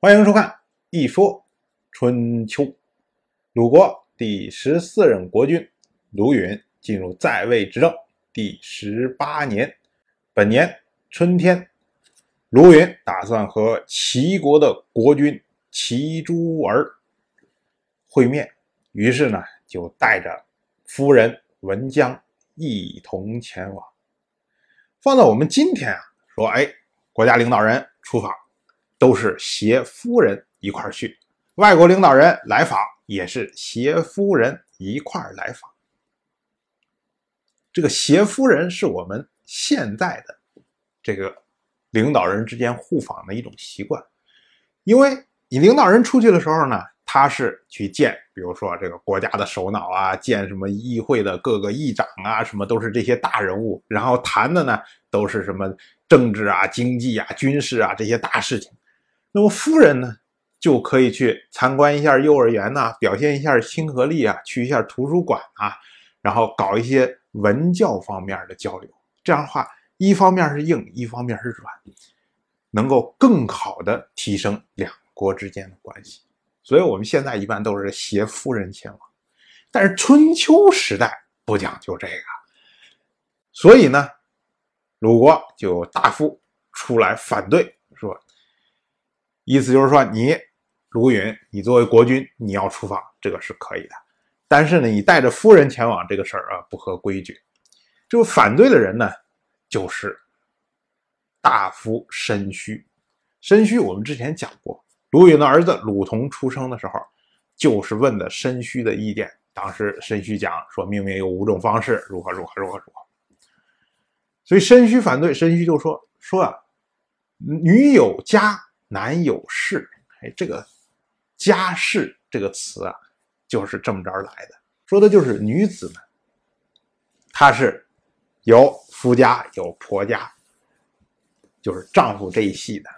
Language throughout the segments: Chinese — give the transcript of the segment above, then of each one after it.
欢迎收看《一说春秋》。鲁国第十四任国君鲁允进入在位执政第十八年，本年春天，鲁允打算和齐国的国君齐诸儿会面，于是呢，就带着夫人文姜一同前往。放到我们今天啊，说哎，国家领导人出访。都是携夫人一块去，外国领导人来访也是携夫人一块来访。这个携夫人是我们现在的这个领导人之间互访的一种习惯，因为你领导人出去的时候呢，他是去见，比如说这个国家的首脑啊，见什么议会的各个议长啊，什么都是这些大人物，然后谈的呢都是什么政治啊、经济啊、军事啊这些大事情。那么夫人呢，就可以去参观一下幼儿园呐，表现一下亲和力啊，去一下图书馆啊，然后搞一些文教方面的交流。这样的话，一方面是硬，一方面是软，能够更好的提升两国之间的关系。所以我们现在一般都是携夫人前往，但是春秋时代不讲究这个，所以呢，鲁国就大夫出来反对，意思就是说，你卢允，你作为国君，你要出访，这个是可以的。但是呢，你带着夫人前往这个事儿啊，不合规矩。这个反对的人呢，就是大夫申胥。申胥，我们之前讲过，卢允的儿子鲁同出生的时候，就是问的申胥的意见。当时申胥讲说，命名有五种方式，如何如何如何如何。所以申胥反对，申胥就说说啊，女有家。男有事，哎，这个“家事”这个词啊，就是这么着来的，说的就是女子们，她是有夫家有婆家，就是丈夫这一系的；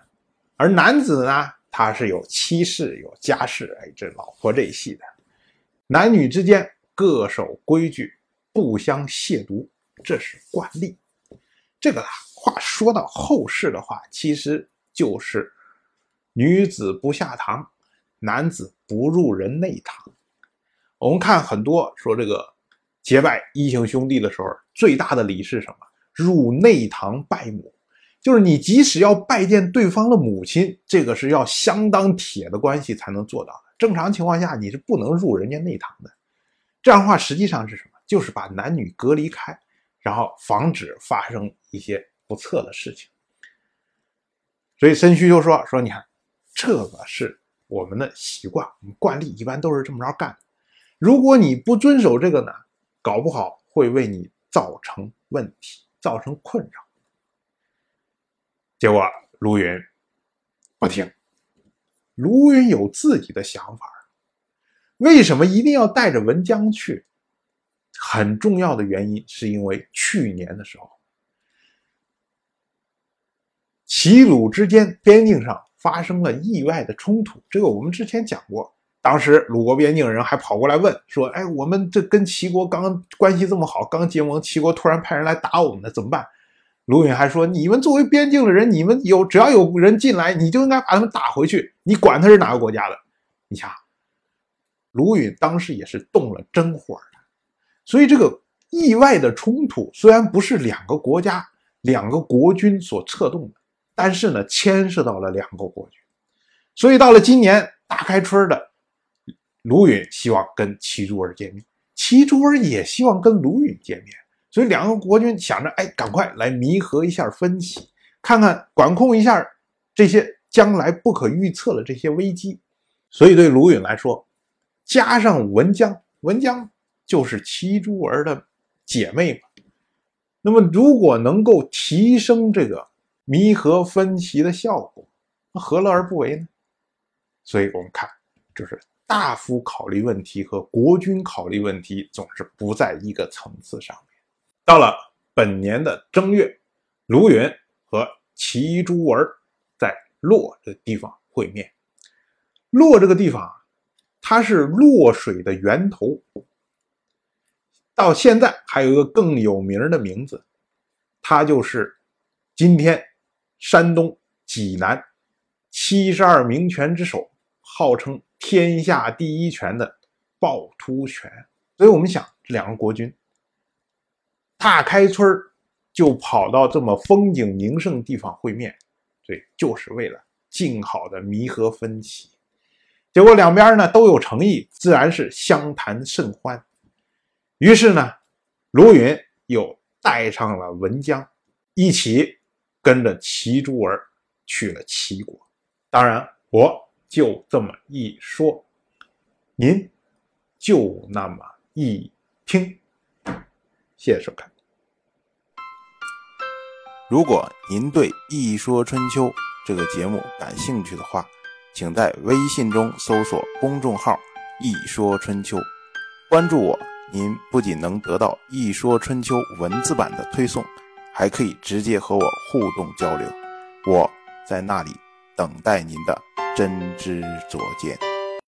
而男子呢，他是有妻室有家室，哎，这老婆这一系的。男女之间各守规矩，不相亵渎，这是惯例。这个话说到后世的话，其实就是。女子不下堂，男子不入人内堂。我们看很多说这个结拜异姓兄弟的时候，最大的礼是什么？入内堂拜母，就是你即使要拜见对方的母亲，这个是要相当铁的关系才能做到的。正常情况下，你是不能入人家内堂的。这样的话，实际上是什么？就是把男女隔离开，然后防止发生一些不测的事情。所以申须就说：“说你看。”这个是我们的习惯，我们惯例一般都是这么着干。如果你不遵守这个呢，搞不好会为你造成问题，造成困扰。结果卢云不听，卢云有自己的想法。为什么一定要带着文姜去？很重要的原因是因为去年的时候，齐鲁之间边境上。发生了意外的冲突，这个我们之前讲过。当时鲁国边境人还跑过来问说：“哎，我们这跟齐国刚关系这么好，刚结盟，齐国突然派人来打我们呢，怎么办？”鲁允还说：“你们作为边境的人，你们有只要有人进来，你就应该把他们打回去，你管他是哪个国家的。”你瞧，鲁允当时也是动了真火的。所以这个意外的冲突虽然不是两个国家、两个国君所策动的。但是呢，牵涉到了两个国君，所以到了今年大开春的，卢允希望跟齐诸儿见面，齐诸儿也希望跟卢允见面，所以两个国君想着，哎，赶快来弥合一下分歧，看看管控一下这些将来不可预测的这些危机。所以对卢允来说，加上文姜，文姜就是齐诸儿的姐妹嘛，那么如果能够提升这个。弥合分歧的效果，那何乐而不为呢？所以我们看，就是大夫考虑问题和国君考虑问题总是不在一个层次上面。到了本年的正月，卢允和齐诸儿在洛这地方会面。洛这个地方，它是洛水的源头，到现在还有一个更有名的名字，它就是今天。山东济南七十二名拳之首，号称天下第一拳的趵突泉。所以我们想，这两个国君大开春就跑到这么风景名胜地方会面，所以就是为了静好的弥合分歧。结果两边呢都有诚意，自然是相谈甚欢。于是呢，卢允又带上了文姜，一起跟着齐珠儿去了齐国。当然，我就这么一说，您就那么一听。谢谢收看。如果您对《一说春秋》这个节目感兴趣的话，请在微信中搜索公众号“一说春秋”，关注我。您不仅能得到《一说春秋》文字版的推送，还可以直接和我互动交流。我在那里等待您的真知灼见。